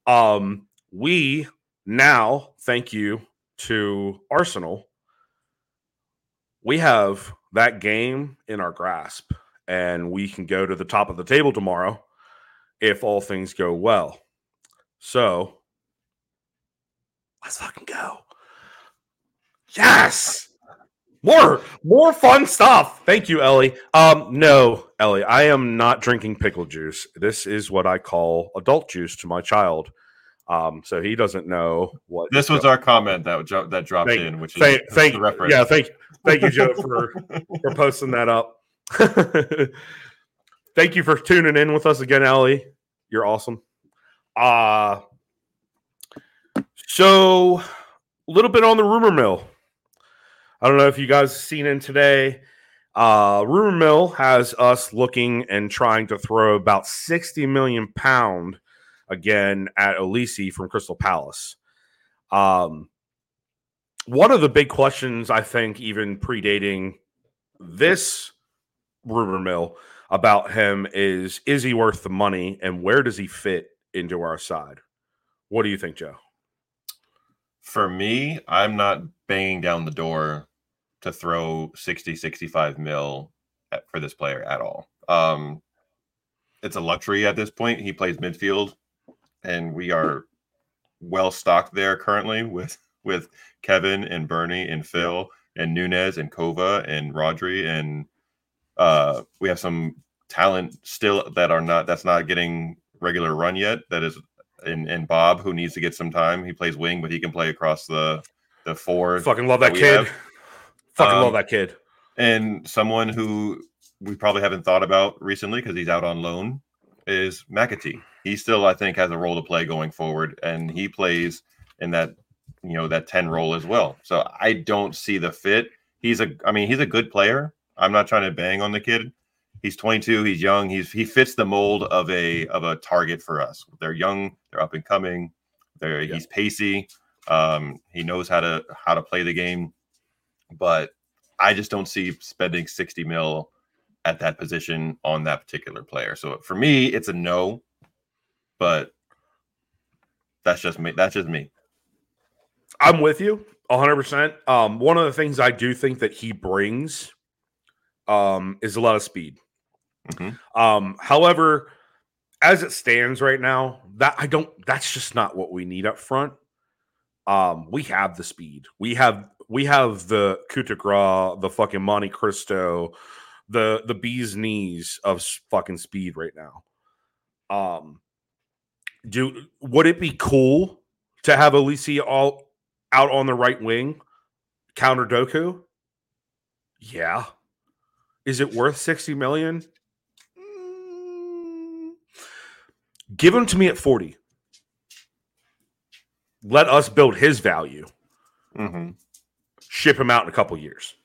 Um, we now thank you to Arsenal. We have that game in our grasp, and we can go to the top of the table tomorrow if all things go well. So, let's fucking go. Yes. More more fun stuff. Thank you, Ellie. Um, no, Ellie, I am not drinking pickle juice. This is what I call adult juice to my child. Um, so he doesn't know what This was our comment that jo- that dropped Thank- in, which is thank, thank the reference. yeah, thank you. thank you, Joe, for for posting that up. thank you for tuning in with us again, Ellie. You're awesome. Uh so a little bit on the rumor mill. I don't know if you guys have seen in today. Uh rumor mill has us looking and trying to throw about 60 million pound again at Olise from Crystal Palace. Um one of the big questions I think even predating this rumor mill about him is is he worth the money and where does he fit into our side? What do you think, Joe? For me, I'm not banging down the door to throw 60, 65 mil at, for this player at all. Um, it's a luxury at this point. He plays midfield, and we are well stocked there currently with with Kevin and Bernie and Phil and Nunes and Kova and Rodri and uh, we have some talent still that are not that's not getting regular run yet. That is and and Bobb who needs to get some time. He plays wing, but he can play across the the four. Fucking love that we kid. Fucking Um, love that kid. And someone who we probably haven't thought about recently because he's out on loan is McAtee. He still, I think, has a role to play going forward, and he plays in that you know that 10 role as well. So I don't see the fit. He's a I mean, he's a good player. I'm not trying to bang on the kid. He's 22, he's young, he's he fits the mold of a of a target for us. They're young, they're up and coming, they're Yeah. he's pacey. Um, he knows how to how to play the game, but I just don't see spending 60 mil at that position on that particular player. So for me, it's a no, but that's just me. That's just me. I'm with you 100%. Um, one of the things I do think that he brings um, is a lot of speed. Mhm. Um, however, as it stands right now, that I don't that's just not what we need up front. Um, we have the speed. We have we have the coup de grace, the fucking Monte Cristo, the the bee's knees of fucking speed right now. Um, do would it be cool to have Alicia all out on the right wing, counter Doku? Yeah. Is it worth 60 million? Mm. Give him to me at 40. Let us build his value. hmm Ship him out in a couple years.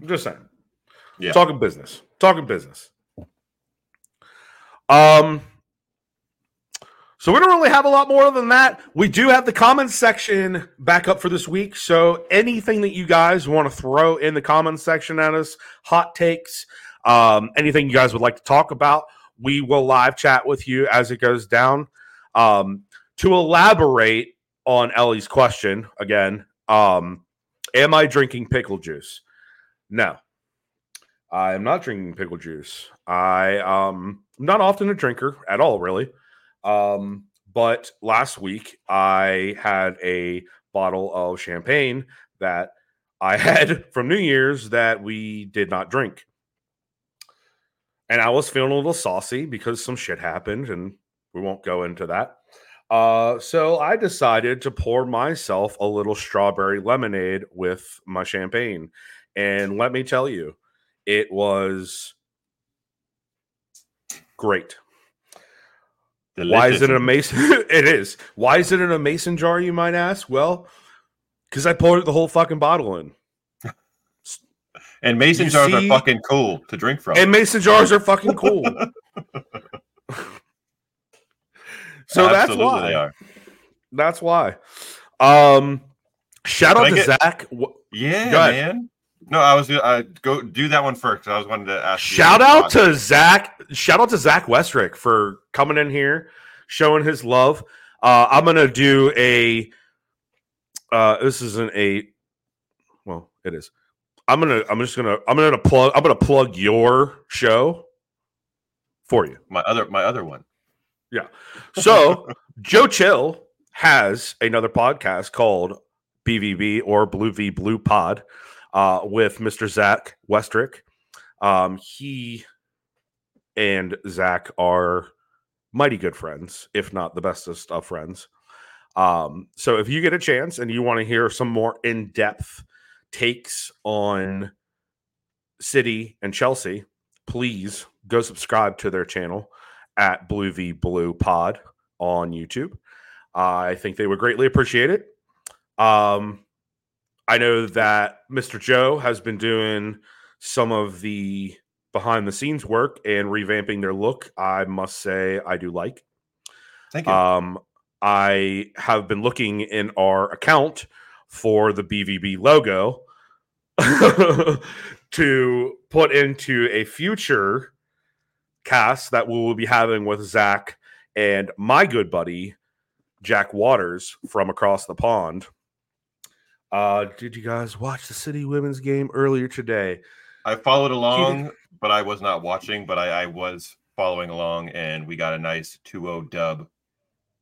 I'm just saying. Yeah. Talking business. Talking business. Um so we don't really have a lot more than that. We do have the comments section back up for this week. So anything that you guys want to throw in the comments section at us, hot takes, um, anything you guys would like to talk about, we will live chat with you as it goes down. Um, to elaborate on Ellie's question again, um, am I drinking pickle juice? No. I am not drinking pickle juice. I um I'm not often a drinker at all, really. Um, but last week I had a bottle of champagne that I had from New Year's that we did not drink. And I was feeling a little saucy because some shit happened, and we won't go into that. Uh, so I decided to pour myself a little strawberry lemonade with my champagne. And let me tell you, it was great. Why is it a mason? it is. Why is it in a mason jar, you might ask? Well, because I poured the whole fucking bottle in. And mason You jars see- are fucking cool to drink from. And mason jars are fucking cool. so that's why. they are. That's why. Um, shout Can out I to get- Zach. Yeah, man. No, I was uh, go do that one first. I was wanting to ask. Shout out to Zach. Shout out to Zach Westrick for coming in here, showing his love. Uh, I'm gonna do a. Uh, this isn't a. Well, it is. I'm gonna. I'm just gonna. I'm gonna plug. I'm gonna plug your show for you. my other my other one. Yeah. So Joe Chill has another podcast called BVB or Blue V Blue Pod uh, with Mr. Zach Westrick. Um, he and Zach are mighty good friends, if not the bestest of friends. Um, so if you get a chance and you want to hear some more in depth takes on City and Chelsea, please go subscribe to their channel at Blue V Blue Pod on YouTube. I think they would greatly appreciate it. Um, I know that Mr. Joe has been doing some of the behind the scenes work and revamping their look. I must say, I do like. Thank you. Um, I have been looking in our account for the BVB logo to put into a future cast that we will be having with Zach and my good buddy Jack Waters from across the pond. Uh, did you guys watch the City women's game earlier today? I followed along, but I was not watching. But I, I was following along, and we got a nice 2-0 dub.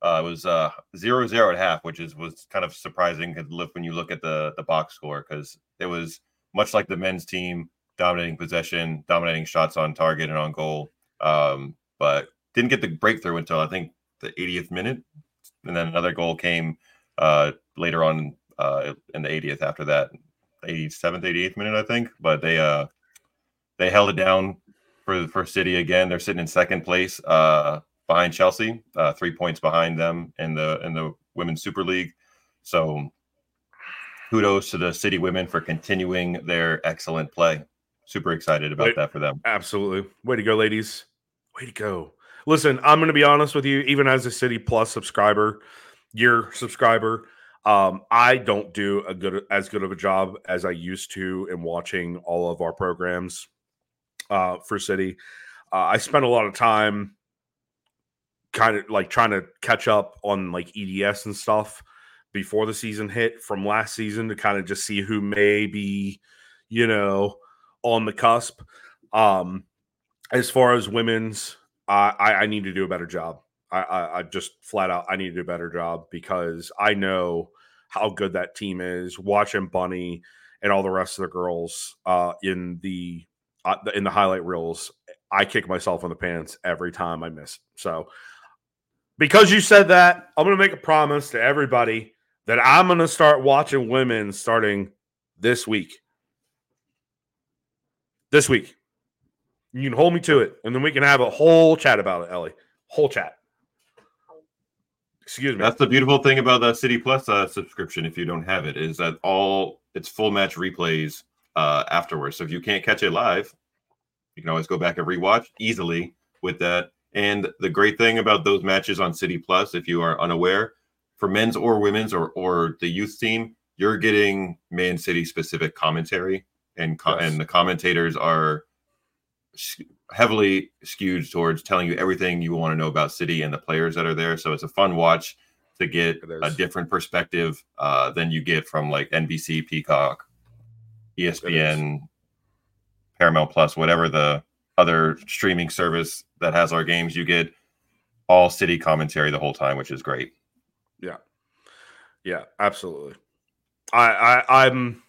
Uh, it was uh, 0-0 at half, which is was kind of surprising when you look at the the box score because it was much like the men's team dominating possession, dominating shots on target and on goal. Um, but didn't get the breakthrough until I think the 80th minute, and then another goal came uh, later on uh, in the 80th after that. 87th, 88th minute, I think. But they uh they held it down for for City again. They're sitting in second place uh behind Chelsea, uh three points behind them in the in the women's super league. So kudos to the City women for continuing their excellent play. Super excited about Wait. that for them. Absolutely. Way to go, ladies. Way to go. Listen, I'm going to be honest with you. Even as a City Plus subscriber, year subscriber, um, I don't do a good as good of a job as I used to in watching all of our programs uh, for City. Uh, I spent a lot of time kind of like trying to catch up on like EDS and stuff before the season hit from last season to kind of just see who may be, you know, on the cusp. Um, as far as women's, I, I, need to do a better job. I, I, I just flat out I need to do a better job because I know how good that team is. Watching Bunny and all the rest of the girls uh, in the uh, in the highlight reels, I kick myself in the pants every time I miss. So because you said that, I'm going to make a promise to everybody that I'm going to start watching women starting this week. This week. You can hold me to it, and then we can have a whole chat about it, Ellie. Whole chat. Excuse me. That's the beautiful thing about the City Plus uh, subscription. If you don't have it, is that all it's full match replays uh, afterwards. So if you can't catch it live, you can always go back and rewatch easily with that. And the great thing about those matches on City Plus, if you are unaware, for men's or women's or or the youth team, you're getting Man City specific commentary, and co- Yes. and the commentators are heavily skewed towards telling you everything you want to know about City and the players that are there. So it's a fun watch to get a different perspective uh, than you get from like NBC, Peacock, ESPN, Paramount Plus, whatever the other streaming service that has our games. You get all City commentary the whole time, which is great. Yeah, Yeah, absolutely. I, I I'm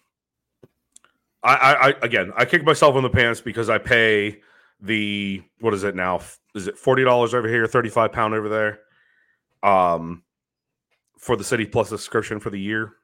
I, I I again I kick myself in the pants because I pay the what is it now? Is it forty dollars over here, thirty five pound over there? Um for the City Plus subscription for the year.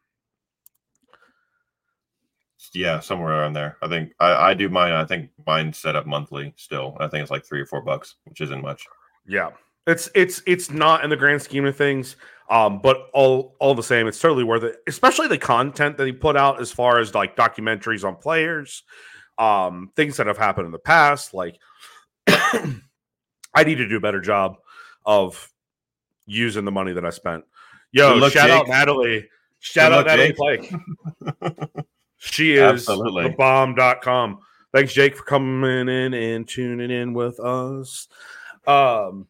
Yeah, somewhere around there. I think I, I do mine. I think mine set up monthly still. I think it's like three or four bucks, which isn't much. Yeah. It's it's it's not in the grand scheme of things. Um, but all all the same, it's totally worth it, especially the content that he put out as far as like documentaries on players, um, things that have happened in the past. Like I need to do a better job of using the money that I spent. Yo, shout out Natalie. Shout Good out luck, Natalie Jake. Blake. She is Absolutely. the bomb.com. Thanks, Jake, for coming in and tuning in with us. Um,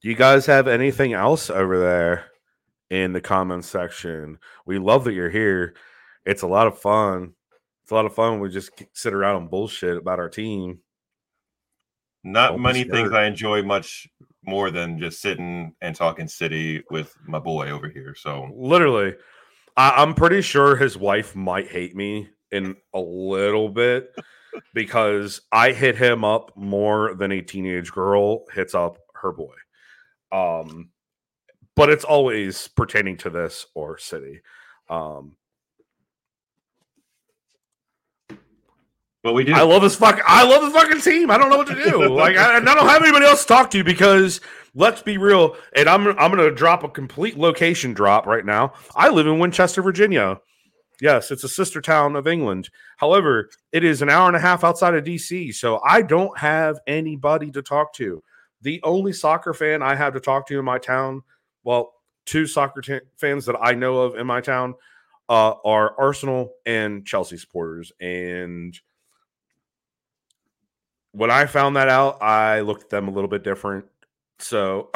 do you guys have anything else over there in the comments section? We love that you're here. It's a lot of fun. It's a lot of fun. We just sit around and bullshit about our team. Not Don't many things. I enjoy much more than just sitting and talking city with my boy over here. So Literally, I, I'm pretty sure his wife might hate me in a little bit because I hit him up more than a teenage girl hits up her boy. Um, but it's always pertaining to this or city. Um, but we do. I love this fuck. I love this fucking team. I don't know what to do. like, I, I don't have anybody else to talk to because let's be real. And I'm I'm going to drop a complete location drop right now. I live in Winchester, Virginia. Yes, it's a sister town of England. However, it is an hour and a half outside of DC, so I don't have anybody to talk to. The only soccer fan I have to talk to in my town, well, two soccer t- fans that I know of in my town, uh, are Arsenal and Chelsea supporters, and when I found that out, I looked at them a little bit different. So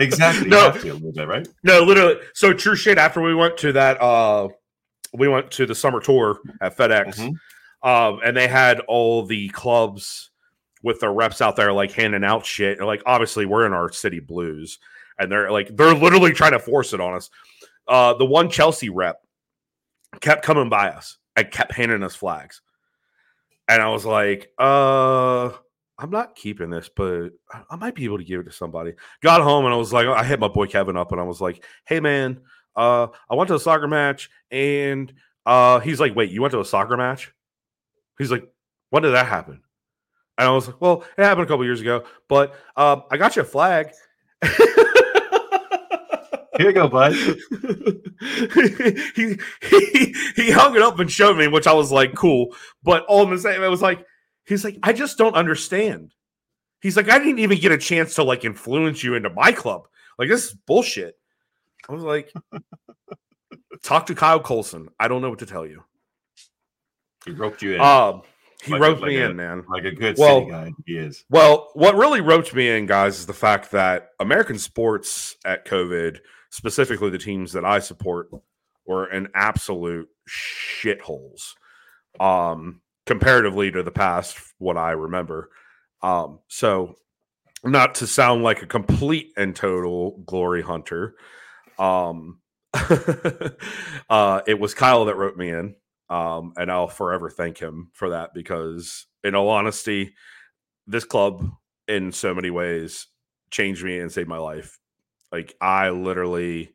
exactly. No, a little bit, right? no, literally. So true shit. After we went to that, uh, we went to the summer tour at FedEx, Mhm. um, and they had all the clubs with their reps out there, like handing out shit. And, like, obviously, we're in our city blues, and they're like, they're literally trying to force it on us. Uh, the one Chelsea rep kept coming by us and kept handing us flags, and I was like, uh. I'm not keeping this, but I- might be able to give it to somebody. Got home and I was like, I hit my boy Kevin up and I was like, hey man, uh, I went to a soccer match and uh he's like, Wait, you went to a soccer match? He's like, When did that happen? And I was like, Well, it happened a couple years ago, but um I got you a flag. Here you go, bud. he, he he hung it up and showed me, which I was like, cool. But all in the same, it was like, he's like, I just don't understand. He's like, I didn't even get a chance to like influence you into my club. Like this is bullshit. I was like, talk to Kyle Colson. I don't know what to tell you. He roped you in Um, he Like roped like me a- in, man. like a good well- city guy. He is. Well, what really roped me in, guys, is the fact that American sports at COVID, specifically the teams that I support, were in absolute shitholes. Um, comparatively to the past, what I remember. Um, so not to sound like a complete and total glory hunter. Um, uh, it was Kyle that wrote me in. Um, and I'll forever thank him for that because in all honesty, this club in so many ways changed me and saved my life. Like I literally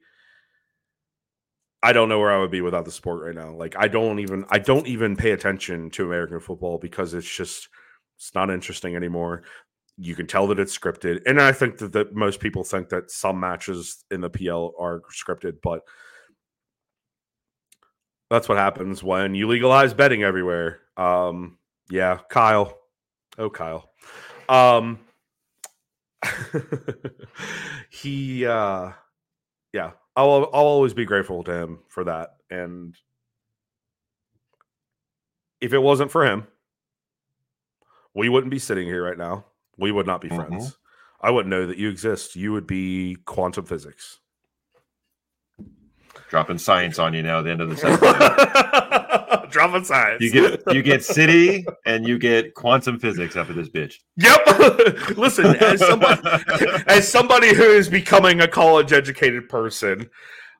I don't know where I would be without the sport right now. Like I don't even I don't even pay attention to American football because it's just it's not interesting anymore. You can tell that it's scripted. And I think that, that most people think that some matches in the PL are scripted, but that's what happens when you legalize betting everywhere. Um yeah, Kyle. Oh, Kyle. Um he uh yeah I'll I'll always be grateful to him for that and if it wasn't for him we wouldn't be sitting here right now we would not be Mhm. friends i wouldn't know that you exist you would be quantum physics Dropping science on you now. At the end of this episode, dropping science you get you get city and you get quantum physics after this bitch. Yep. Listen, as somebody as somebody who is becoming a college educated person,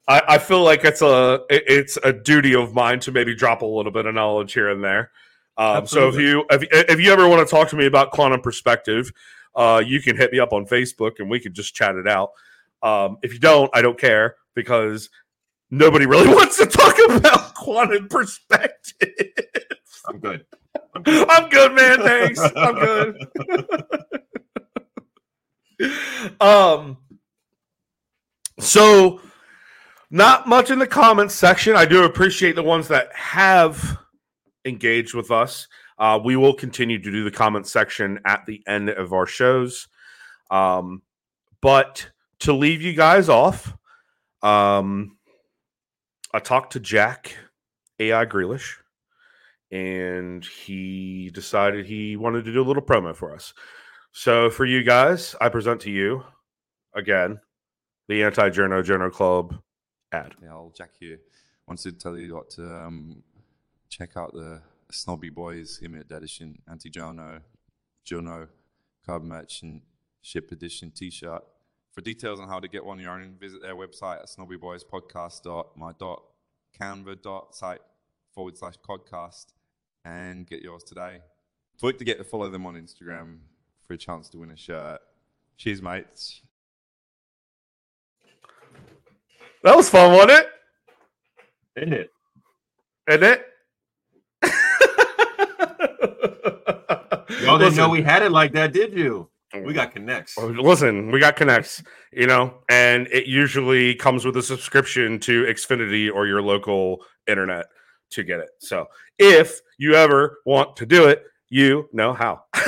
I, I feel like it's a it's a duty of mine to maybe drop a little bit of knowledge here and there. Um, so if you if, if you ever want to talk to me about quantum perspective, uh, you can hit me up on Facebook and we can just chat it out. Um, if you don't, I don't care because nobody really wants to talk about quantum perspective. I'm good. I'm good. I'm good, man. Thanks. I'm good. um so not much in the comments section. I do appreciate the ones that have engaged with us. Uh, we will continue to do the comment section at the end of our shows. Um, but to leave you guys off, um, I talked to Jack AI Grealish and he decided he wanted to do a little promo for us. So for you guys, I present to you again the anti Journo Journo Club ad. Yeah, old Jack here. wants to tell you what to um, check out the Snobby Boys limited edition anti Jono Jono Club merch and ship edition T-shirt. For details on how to get one of your own, visit their website at snobbyboyspodcast.my.canva.site forward slash podcast and get yours today. Click to get to follow them on Instagram for a chance to win a shirt. Cheers, mates. That was fun, wasn't it? Isn't it? Isn't it? Y'all didn't know we had it like that, did you? We got connects. Listen, we got connects, you know, and it usually comes with a subscription to Xfinity or your local internet to get it. So if you ever want to do it, you know how.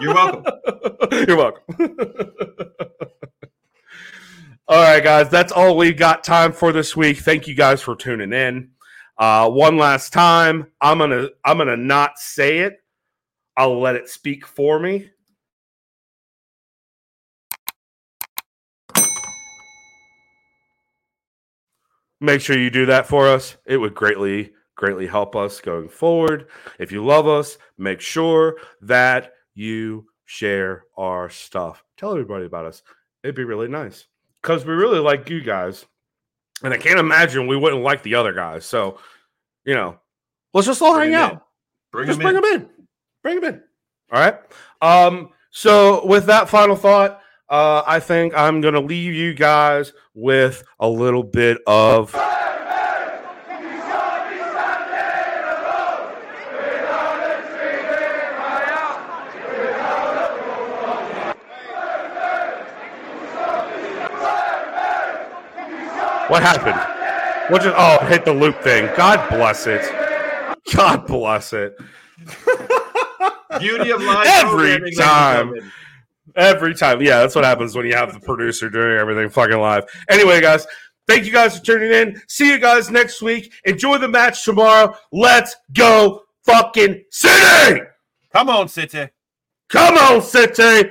You're welcome. You're welcome. all right, guys, that's all we've got time for this week. Thank you guys for tuning in. Uh, one last time, I'm gonna I'm gonna not say it. I'll let it speak for me. Make sure you do that for us. It would greatly, greatly help us going forward. If you love us, make sure that you share our stuff. Tell everybody about us. It'd be really nice because we really like you guys. And I can't imagine we wouldn't like the other guys. So, you know, let's just all Bring hang out. in. Bring Just them bring in. them in. Bring them in. All right. Um, so with that final thought, uh, I think I'm gonna leave you guys with a little bit of What happened? What just oh hit the loop thing. God bless it. God bless it. Beauty of live Every time. Every time. Yeah, that's what happens when you have the producer doing everything fucking live. Anyway, guys, thank you guys for tuning in. See you guys next week. Enjoy the match tomorrow. Let's go fucking City! Come on, City. Come on, City!